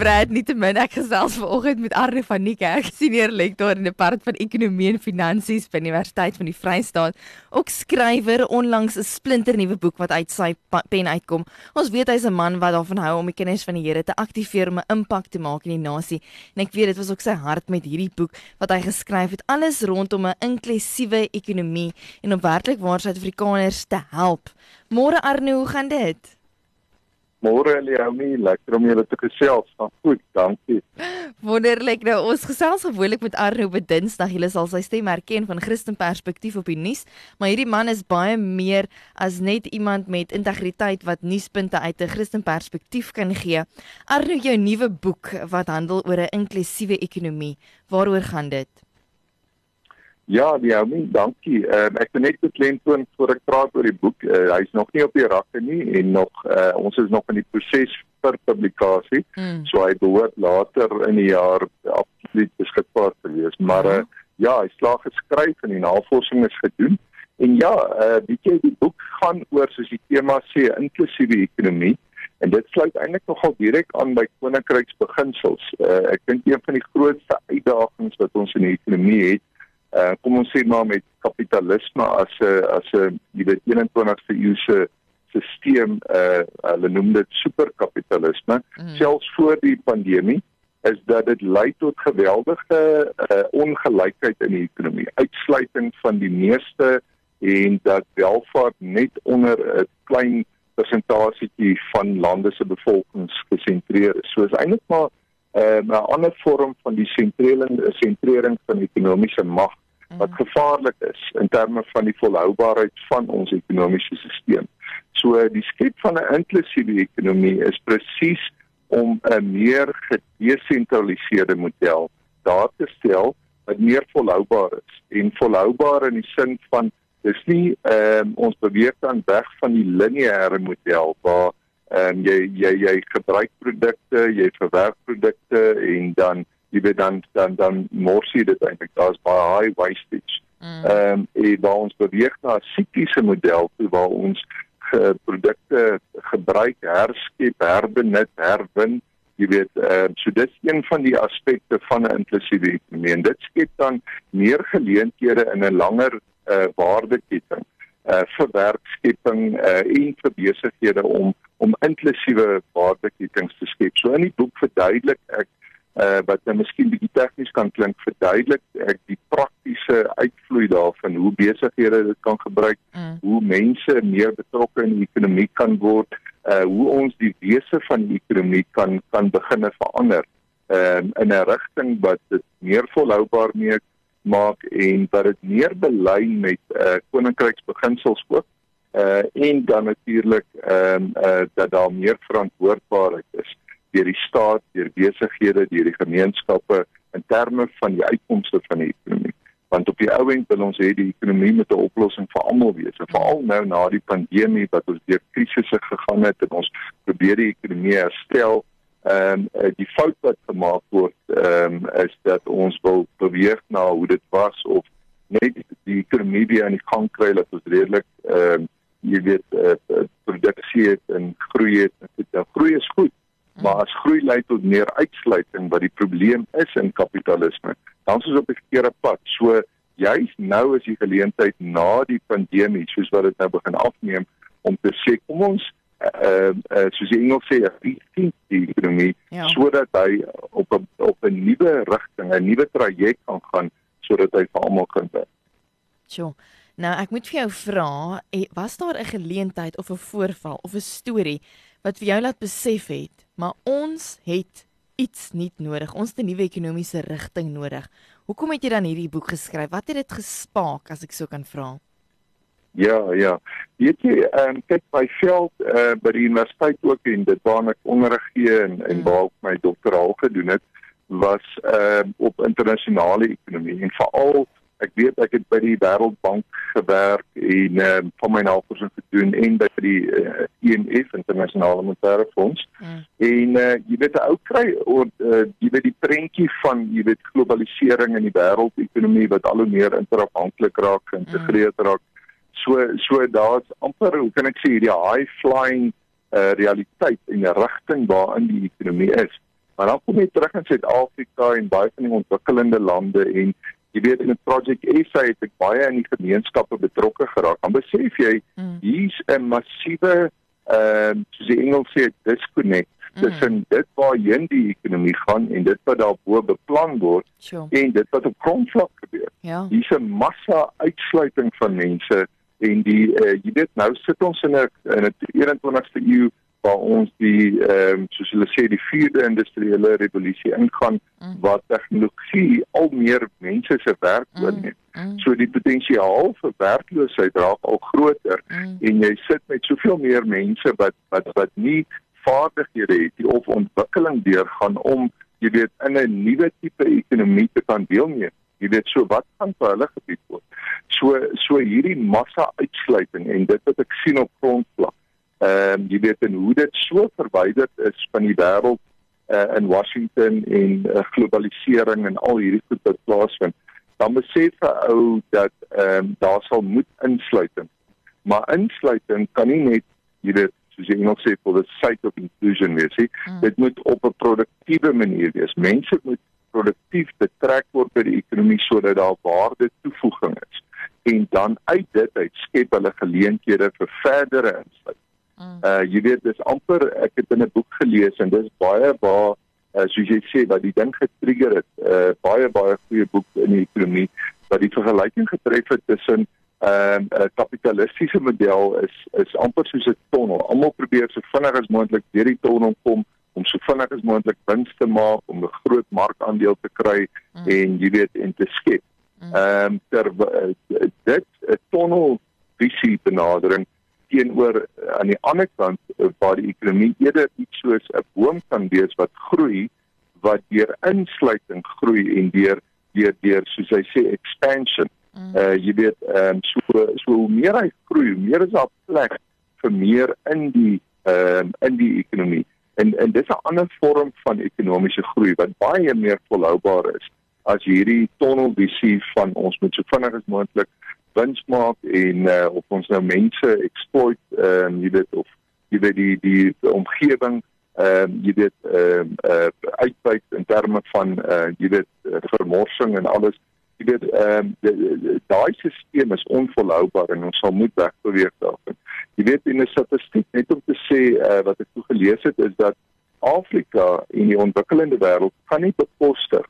Brad nie te min ek gesels vanoggend met Arne van Niekerk, senior lektor in die departement van ekonomie en finansies by Universiteit van die Vrystaat, ook skrywer onlangs 'n splinternuwe boek wat uit sy pen uitkom. Ons weet hy's 'n man wat daarvan hou om die kinders van die Here te aktiveer om 'n impak te maak in die nasie. En ek weet dit was ook sy hart met hierdie boek wat hy geskryf het, alles rondom 'n inklusiewe ekonomie en om werklik waar Suid-Afrikaners te help. Môre Arne, hoe gaan dit? Môre Leonie, lekker om julle te gesels. Gaan goed, dankie. Wonderlik. Nou ons gesels gewoonlik met Arno op Dinsdag. Julle sal sy stem herken van Christen Perspektief op die nuus, maar hierdie man is baie meer as net iemand met integriteit wat nuuspunte uit 'n Christen Perspektief kan gee. Arno, jou nuwe boek wat handel oor 'n inklusiewe ekonomie. Waaroor gaan dit? Ja, nee, dankie. Uh, ek wil net beklemtoon voor ek praat oor die boek. Uh, Hy's nog nie op die rakke nie en nog uh, ons is nog in die proses vir publikasie. Mm. So hy behoort later in die jaar absoluut beskikbaar te wees. Maar uh, ja, hy slaag geskryf en die navorsing is gedoen. En ja, uh weet jy die boek gaan oor soos die tema sê inklusiewe ekonomie en dit sluit eintlik nogal direk aan by koninkryksbeginsels. Uh ek dink een van die grootste uitdagings wat ons in die ekonomie het uh, kom ons sê maar met kapitalisme as 'n as 'n jy weet 21ste eeu se stelsel uh hulle noem dit superkapitalisme mm. selfs voor die pandemie is dat dit lei tot geweldige uh, ongelykheid in die ekonomie uitsluiting van die meeste en dat welvaart net onder 'n klein persentasie van lande se bevolkings gesentreer is. So is eintlik maar uh, 'n ander vorm van die sentrering sentrering van ekonomiese mag wat gevaarlik is in terme van die volhoubaarheid van ons ekonomiese stelsel. So die skep van 'n inklusiewe ekonomie is presies om 'n meer gedesentraliseerde model daar te stel wat meer volhoubaar is en volhoubaar in die sin van dis nie ehm um, ons beweeg dan weg van die lineêre model waar ehm um, jy jy jy gebruik produkte, jy verwerk produkte en dan jy weet dan dan dan mors jy dit eintlik daar's baie high wastage. Mm. Ehm mm. um, en waar ons beweeg na 'n sikliese model toe waar ons ge produkte gebruik, herskep, herbenut, herwin. Jy weet, ehm uh, so dis een van die aspekte van 'n inklusiewe ekonomie en dit skep dan meer geleenthede in 'n langer uh, waardeketting uh vir werkskepping uh en vir besighede om om inklusiewe waardeketings te skep. So in die boek verduidelik ek uh wat nou miskien bietjie tegnies kan klink verduidelik ek die praktiese uitvloei daarvan hoe besighede dit kan gebruik mm. hoe mense meer betrokke in die ekonomie kan word uh hoe ons die wese van die ekonomie kan kan beginne verander um, in 'n rigting wat dit meer volhoubaar maak en dat dit meer belyn met uh koninkryksbeginsels ook uh en dan natuurlik ehm um, uh dat daar meer verantwoordbaarheid is deur die staat, deur besighede, deur die gemeenskappe in terme van die uitkomste van die ekonomie. Want op die ou end wil ons hê die ekonomie moet 'n oplossing vir almal wees, veral nou na die pandemie wat ons deur krisisse gegaan het en ons probeer die ekonomie herstel. Ehm um, die fout wat gemaak word ehm um, is dat ons wil beweeg na hoe dit was of net die ekonomie weer aan die gang kry dat ons redelik ehm um, jy weet uh, produksie het en groei het. Dit nou groei is goed, Maar as groei lei tot meer uitsluiting wat die probleem is in kapitalisme, dan is ons op die verkeerde pad. So juist nou is die geleentheid na die pandemie, soos wat dit nou begin afneem om te sê kom ons uh uh soos die Engels sê, rethink die ekonomie ja. sodat hy op 'n op 'n nuwe rigting, 'n nuwe traject kan gaan sodat hy vir almal kan werk. Sjoe. Nou ek moet vir jou vra, eh, was daar 'n geleentheid of 'n voorval of 'n storie wat vir jou laat besef het maar ons het iets nie nodig. Ons het 'n nuwe ekonomiese rigting nodig. Hoekom het jy dan hierdie boek geskryf? Wat het dit gespaak as ek so kan vra? Ja, ja. Weet jy, ehm um, kyk by veld eh uh, by die universiteit ook en dit waarna ek onderrig gee en en hmm. waar ek my doktoraal gedoen het, was ehm uh, op internasionale ekonomie en veral ek weet ek het by die Wêreldbank gewerk en uh, van my navorsing gedoen en by die uh, IMF internasionale monetaire fonds mm. en uh, jy weet 'n ou kry oor uh, jy weet die prentjie van jy weet globalisering in die wêreldekonomie wat al hoe meer interafhanklik raak en integreer mm. raak so so daar's amper hoe kan ek sê hierdie high flying uh, realiteit en 'n rigting waarin die ekonomie is maar dan kom jy terug in Suid-Afrika en baie van die ontwikkelende lande en jy weet in 'n projek SA het ek baie in die gemeenskappe betrokke geraak. Dan besef jy mm. hier's 'n massiewe ehm uh, soos die Engels sê disconnect mm. tussen dit waarheen die ekonomie gaan en dit wat daarbo beplan word sure. en dit wat op grondvlak gebeur. Ja. Hier's 'n massa uitsluiting van mense en die uh, jy weet nou sit ons in 'n in 'n 21ste eeu waar ons die ehm um, soos hulle sê die vierde industriële revolusie ingaan mm. waar tegnologie al meer mense se werk mm. oorneem. Mm. So die potensiaal vir werkloosheid raak al groter mm. en jy sit met soveel meer mense wat wat wat nie vaardighede het of ontwikkeling deurgaan om jy weet in 'n nuwe tipe ekonomie te kan deelneem. Jy weet so wat gaan vir hulle gebied word. So so hierdie massa uitsluiting en dit wat ek sien op grondvlak ehm um, jy weet en hoe dit so verwyderd is van die wêreld uh, in Washington en uh, globalisering en al hierdie goed wat plaasvind dan besef 'n ou dat ehm um, daar sal moet insluiting. Maar insluiting kan nie net jy weet soos jy nog sê for the sake of inclusion wees nie. Hmm. dit moet op 'n produktiewe manier wees. Mense moet produktief betrek word by die ekonomie sodat daar waarde toevoeging is. En dan uit dit uit skep hulle geleenthede vir verdere insluiting Mm. Uh jy weet dis amper ek het in 'n boek gelees en dis baie baie uh, soos jy sê wat die ding getrigger het. Uh baie baie goeie boek in die ekonomie wat die vergelyking getref het tussen ehm, 'n uh, kapitalistiese model is is amper soos 'n tonnel. Almal probeer so vinnig as moontlik deur die tonnel kom om so vinnig as moontlik wins te maak om 'n groot markandeel te kry mm. en jy weet en te skep. Ehm mm. um, ter uh, dit 'n tonnel visie benadering teenoor eh, aan die ander kant eh, waar die ekonomie eerder iets soos 'n boom kan wees wat groei wat deur insluiting groei en deur deur deur soos hy sê expansion. Mm. Uh jy weet ehm um, so so hoe meer hy groei, meer is daar plek vir meer in die ehm um, in die ekonomie. En en dis 'n ander vorm van ekonomiese groei wat baie meer volhoubaar is as hierdie tonnelvisie van ons moet so vinnig as moontlik wins maak en uh, of ons nou mense exploit ehm um, jy weet of jy weet die die, die omgewing ehm um, jy weet ehm um, uh, uitbuit in terme van uh, jy weet uh, vermorsing en alles. Jy weet ehm um, daai stelsel is onvolhoubaar en ons sal moet wegbeweeg daarvan. Jy weet in 'n statistiek net om te sê uh, wat ek toe gelees het is dat Afrika en die ontwikkelende wêreld kan nie bekostig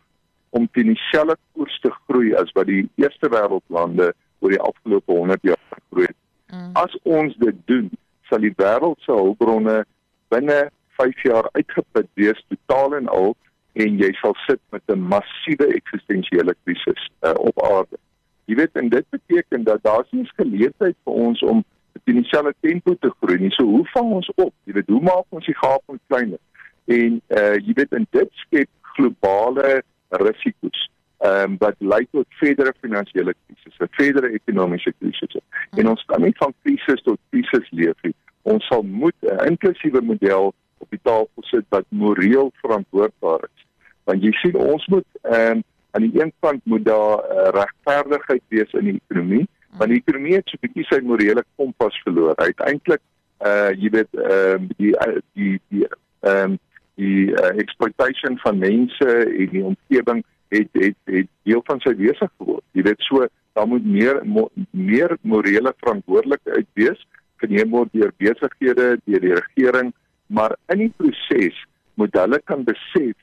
om teen dieselfde koers te groei as wat die eerste wêreldlande oor die afgelope 100 jaar gegroei. Mm. As ons dit doen, sal die wêreld se hulpbronne binne 5 jaar uitgeput wees totaal en al en jy sal sit met 'n massiewe eksistensiële krisis uh, op aarde. Jy weet en dit beteken dat daar nie geleentheid vir ons om in dieselfde tempo te groei nie. So hoe vang ons op? Jy weet hoe maak ons die gaping kleiner? En uh jy weet in dit skep globale risiko's ehm um, wat lei tot verdere finansiële krisisse, verdere ekonomiese krisisse. En ons kan nie van krisis tot krisis leef nie. Ons sal moet 'n inklusiewe model op die tafel sit wat moreel verantwoordbaar is. Want jy sien ons moet ehm um, aan die een kant moet daar uh, regverdigheid wees in die ekonomie, want die ekonomie het so 'n bietjie sy morele kompas verloor. Uiteindelik uh jy weet ehm um, die die die ehm um, die uh, exploitation van mense en die omgewing het het het deel van sy wese geword. Jy weet so, daar moet meer mo, meer morele verantwoordelikheid wees geneem word deur besighede, deur die regering, maar in die proses moet hulle kan besef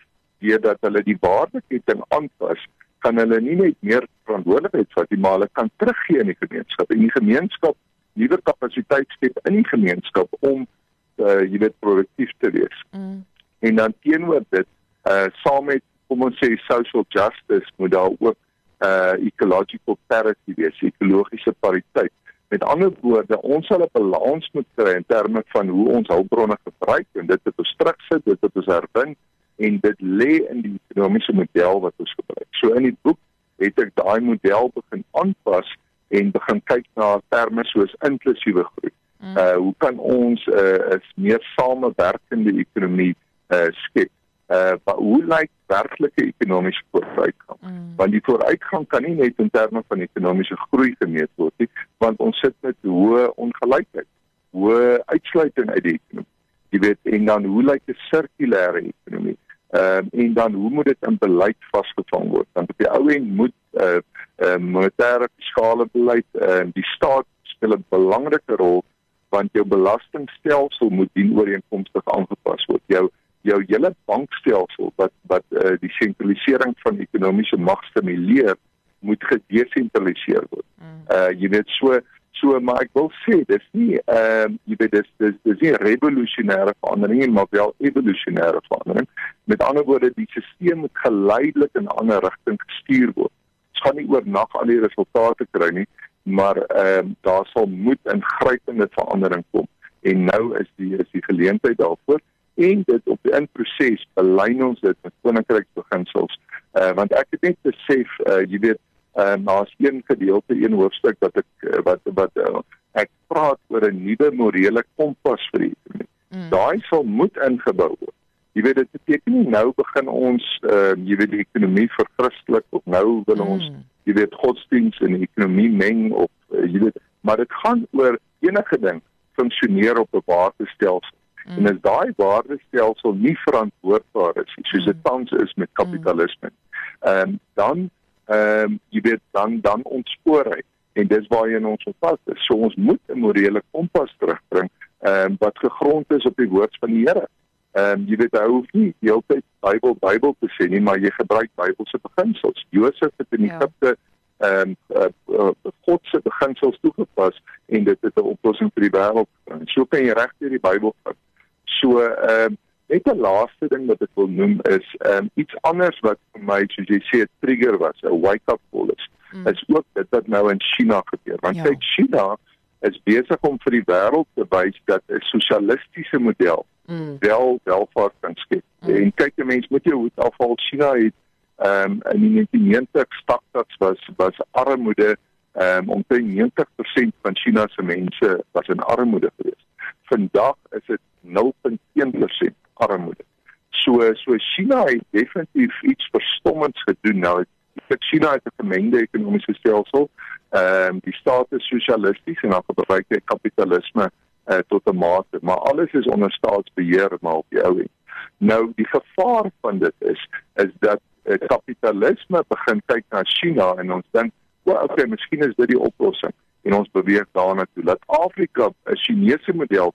deurdat hulle die waardeketting aanpas, kan hulle nie net meer verantwoordelikheid vat nie, maar hulle kan teruggee in die gemeenskap en die gemeenskap nuwe kapasiteit skep in die gemeenskap om uh, jy weet produktief te wees. Mm. En dan teenoor dit, uh saam met kom ons sê social justice moet daar ook uh ecological parity wees, ekologiese pariteit. Met ander woorde, ons sal 'n balans moet kry in terme van hoe ons hulpbronne gebruik en dit het ons terugsit, dit het ons herwin en dit lê in die ekonomiese model wat ons gebruik. So in die boek het ek daai model begin aanpas en begin kyk na terme soos inklusiewe groei. Mm. Uh hoe kan ons 'n uh, 'n meer samewerkende ekonomie uh skep? Uh hoe lyk werklike ekonomiese vooruitgang? Mm. Want die vooruitgang kan nie net in terme van ekonomiese groei gemeet word nie, want ons sit met hoë ongelykheid, hoë uitsluiting uit die ekonomie. Jy weet, en dan hoe lyk 'n sirkulêre ekonomie? Ehm uh, en dan hoe moet dit in beleid vasgevang word? Want op die ou end moet uh uh monetêre fiskale beleid en uh, die staat speel 'n belangrike rol want jou belastingstelsel moet dien ooreenkomstig aangepas word. Jou jou hele bankstelsel wat wat uh, die sentralisering van ekonomiese mag stimuleer moet gedesentraliseer word. Uh jy weet so so maar ek wil sê dis nie ehm uh, jy weet dis dis dis nie revolusionêre verandering maar wel evolusionêre verandering. Met ander woorde die stelsel moet geleidelik in 'n ander rigting gestuur word. Ons gaan nie oornag al die resultate kry nie, maar ehm uh, daar sal moet ingrypende verandering kom. En nou is die is die geleentheid daarvoor en dit op die inproses belyn ons dit met koninkryksbeginsels. Uh want ek het net besef uh jy weet uh naas een gedeelte een hoofstuk wat ek uh, wat wat uh, ek praat oor 'n nuwe morele kompas vir die ekonomie. Mm. Daai sal moet ingebou word. Jy weet dit beteken nie nou begin ons uh jy weet die ekonomie verchristelik of nou wil ons mm. jy weet godsdienst en ekonomie meng of uh, jy weet maar dit gaan oor enige ding funksioneer op 'n waardestelsel. Mm. En as daai waardestelsel nie verantwoordbaar is soos dit mm. tans is met kapitalisme, ehm um, dan ehm um, jy weet dan dan ontspoor hy en dis waar jy in ons pas is. So ons moet 'n morele kompas terugbring ehm um, wat gegrond is op die woord van die Here. Ehm um, jy weet hy hoef nie die hele tyd Bybel Bybel te sê nie, maar jy gebruik Bybelse beginsels. Josef het in ja. Egipte ehm um, uh, uh, God se beginsels toegepas en dit het 'n oplossing vir die wêreld. So kan jy regdeur die Bybel vat. So ehm uh, net 'n laaste ding wat ek wil noem is ehm um, iets anders wat vir my soos jy sê 'n trigger was, 'n wake up call is. Mm. Is ook dit wat nou in China gebeur. Want ja. kyk China is besig om vir die wêreld te wys dat 'n sosialistiese model mm. wel welvaart kan skep. Mm. En kyk jy mens moet jou hoed afhaal China het ehm um, in die 1990 stapsats was was armoede ehm um, omtrent 90% van China se mense was in armoede geweest. Vandag is dit 0.1% armoede. So so China het definitief iets verstommends gedoen nou. Ek China het 'n gemengde ekonomiese stelsel. Ehm um, die staat is sosialisties en dan gebruik hy kapitalisme uh, tot 'n mate, maar alles is onder staatsbeheer maar op die ou end. Nou die gevaar van dit is is dat uh, kapitalisme begin kyk na China en ons dink, "Wel, okay, miskien is dit die oplossing." En ons beweeg daarna toe dat Afrika 'n Chinese model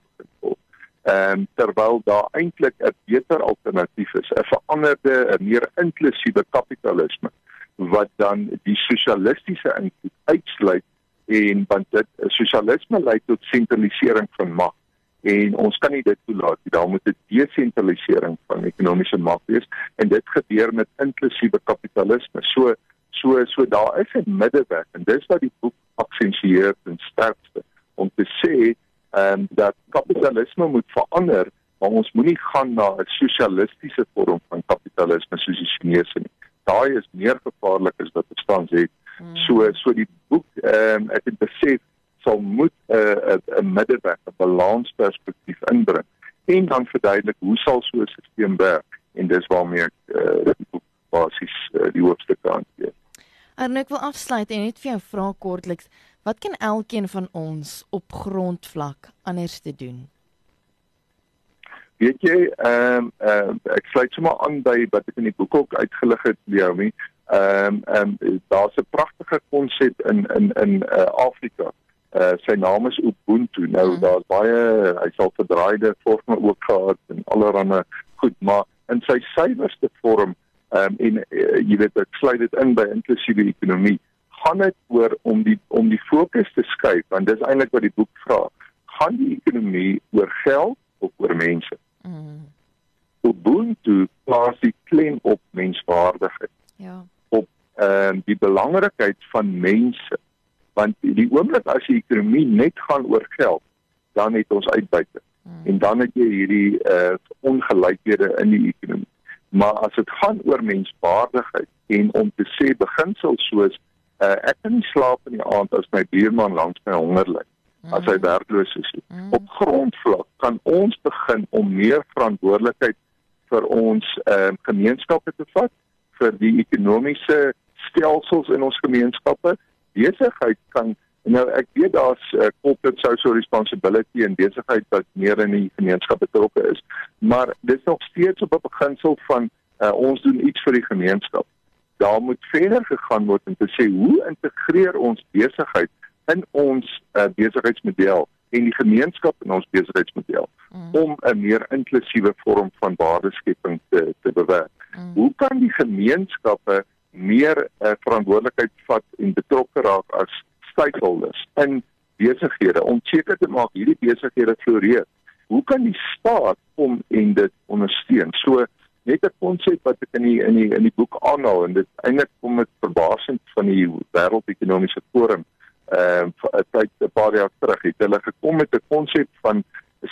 ehm um, terwyl daar eintlik 'n beter alternatief is, 'n veranderde, 'n meer inklusiewe kapitalisme wat dan die sosialistiese invloed uitsluit en want dit sosialisme lei tot sentralisering van mag en ons kan nie dit toelaat nie. Daar moet 'n desentralisering van ekonomiese mag wees en dit gebeur met inklusiewe kapitalisme. So so so daar is 'n middeweg en dis wat die boek aksensieer ten sterkste om te sê ehm um, dat kapitalisme moet verander, maar ons moenie gaan na 'n sosialistiese vorm van kapitalisme soos die Chinese nie. Daai is meer gevaarlik as wat ons tans het. Hmm. So so die boek ehm um, ek het besef sal moet 'n uh, 'n middeweg, 'n balansperspektief inbring en dan verduidelik hoe sal so 'n stelsel werk en dis waarmee ek uh, die boek basies uh, die hoofstuk aangeë. En ek wil afsluit en net vir jou vra kortliks Wat kan elkeen van ons op grondvlak anders te doen? Weet jy, ehm um, uh, ek sluit sommer aan by wat ek in die boek ook uitgelig het, Leomi. Ehm um, ehm um, daar's 'n pragtige konsep in in in uh, Afrika. Uh, sy naam is Ubuntu. Nou mm. daar's baie hy sal verdraaide vorme ook gehad en allerlei goed, maar in sy suiwerste vorm ehm um, en uh, jy weet ek sluit dit in by inklusiewe ekonomie gaan dit oor om die om die fokus te skuif want dis eintlik wat die boek vra. Gaan die ekonomie oor geld of oor mense? Mm. Ubuntu plaas die klem op menswaardigheid. Ja. Op ehm uh, die belangrikheid van mense. Want die oomblik as die ekonomie net gaan oor geld, dan het ons uitbuite. Mm. En dan het jy hierdie uh ongelykhede in die ekonomie. Maar as dit gaan oor menswaardigheid en om te sê beginsels soos uh, ek kan nie slaap in die aand as my buurman langs my honger ly as hy werkloos is. Mm. Op grondvlak kan ons begin om meer verantwoordelikheid vir ons ehm uh, gemeenskappe te vat vir die ekonomiese stelsels in ons gemeenskappe. Besigheid kan nou ek weet daar's uh, corporate social responsibility en besigheid wat meer in die gemeenskap betrokke is, maar dit is nog steeds op 'n beginsel van uh, ons doen iets vir die gemeenskap. Daar moet verder gegaan word om te sê hoe integreer ons besigheid in ons uh, besigheidsmodel en die gemeenskap in ons besigheidsmodel mm. om 'n meer inklusiewe vorm van waardeskepping te te bewerk. Mm. Hoe kan die gemeenskappe meer uh, verantwoordelikheid vat en betrokke raak as stakeholders in besighede om seker te maak hierdie besighede floreer? Hoe kan die staat kom en dit ondersteun? So net 'n konsep wat ek in die in die in die boek aanhaal en dit eintlik kom met verbasing van die wêreldekonomiese forum ehm uh, tyd 'n paar jaar terug het hulle gekom met 'n konsep van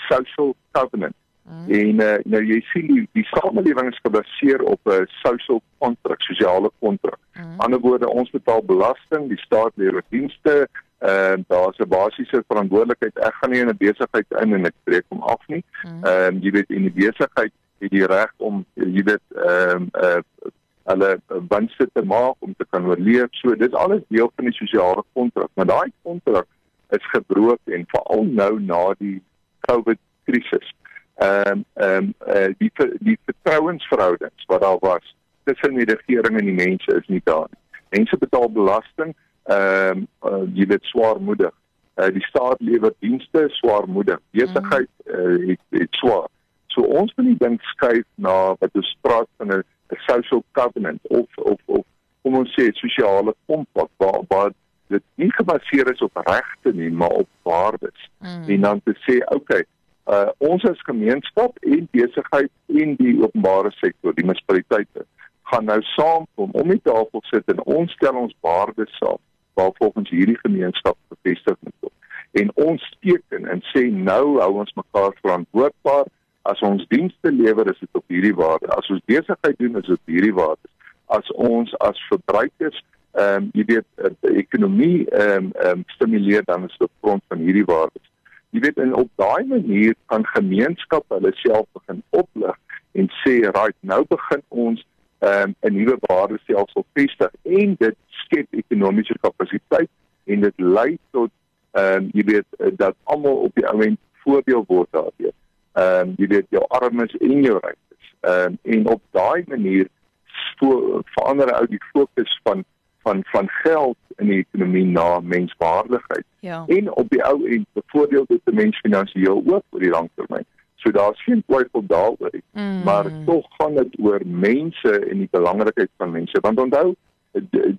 social covenant. Mm. En uh, nou jy sien die, die samelewing is gebaseer op 'n social contract, sosiale kontrak. Mm. Aan die ander woorde, ons betaal belasting, die staat lewer dienste, ehm uh, daar's 'n basiese verantwoordelikheid. Ek gaan nie in 'n besigheid in en ek breek hom af nie. Mm. Ehm mm. um, jy weet in die besigheid het jy reg om jy weet ehm um, uh, hulle winste te maak om te kan oorleef. So dis alles deel van die sosiale kontrak, maar daai kontrak is gebrook en veral nou na die COVID krisis. Ehm um, ehm um, uh, die die vertrouensverhoudings wat daar was tussen die regering en die mense is nie daar nie. Mense betaal belasting, ehm um, uh, jy weet swaarmoedig. Uh, die staat lewer dienste swaarmoedig. Besigheid uh, het, het swaar. So ons moet nie dink skuif na wat ons praat van 'n social covenant of of of kom ons sê sosiale kompak waar waar dit nie gebaseer is op regte nie maar op waardes. Mm. En dan te sê, okay, uh ons as gemeenskap en besigheid en die openbare sektor, die munisipaliteite gaan nou saamkom om die tafel sit en ons stel ons waardes saam waar volgens hierdie gemeenskap bevestig moet word. En ons teken en sê nou hou ons mekaar verantwoordbaar As ons dienste lewer, is dit op hierdie waarde. As ons besigheid doen, is dit op hierdie waarde. As ons as verbruikers ehm um, jy weet eh, die ekonomie ehm um, ehm um, stimuleer dan is dit op grond van hierdie waardes. Jy weet en op daai manier kan gemeenskappe hulle self begin oplig en sê, "Right, nou begin ons ehm um, 'n nuwe waardestelsel vestig en dit skep ekonomiese kapasiteit en dit lei tot ehm um, jy weet eh, dat almal op die oomblik voordeel word daardeur." Ehm um, jy weet jou armes en jou rykes. Ehm um, en op daai manier verander ou die fokus van van van geld in die ekonomie na menswaardigheid. Ja. En op die ou end bevoordeel dit die mens finansiëel ook vir die langtermyn. So daar's geen twyfel daaroor nie. Mm. Maar tog gaan dit oor mense en die belangrikheid van mense. Want onthou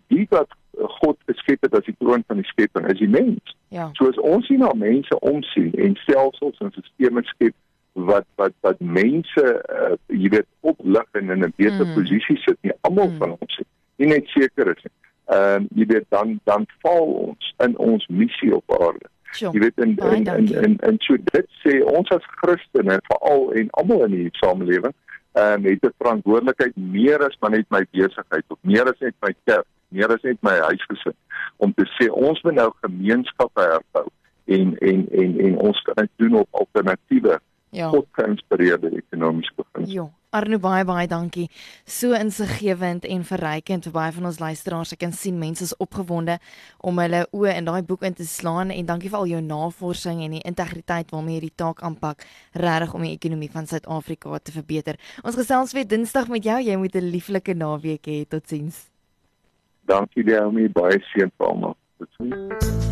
die wat God geskep het as die kroon van die skepping is die mens. Ja. So as ons nie na mense omsien en stelsels en stelsels skep wat wat wat mense uh, jy weet oplig en in 'n beter mm. posisie sit nie almal mm. van ons nie net seker is nie. Ehm uh, jy weet dan dan val ons in ons missie op aarde. Sure. Jy weet in in in in en so dit sê ons as Christene veral en almal in die samelewing ehm um, het 'n verantwoordelikheid meer as maar net my besigheid of meer as net my kerk, meer as net my huisgesin om te sê ons moet nou gemeenskappe herbou en en en en ons kan dit doen op alternatiewe Ja. God geïnspireerde ekonomiese beginsels. Ja. Arno baie baie dankie. So insiggewend en verrykend vir baie van ons luisteraars. Ek kan sien mense is opgewonde om hulle oë in daai boek in te slaan en dankie vir al jou navorsing en die integriteit waarmee jy die taak aanpak regtig om die ekonomie van Suid-Afrika te verbeter. Ons gesels weer Dinsdag met jou. Jy moet 'n lieflike naweek hê. Totsiens. Dankie Naomi, baie seën vir almal. Totsiens.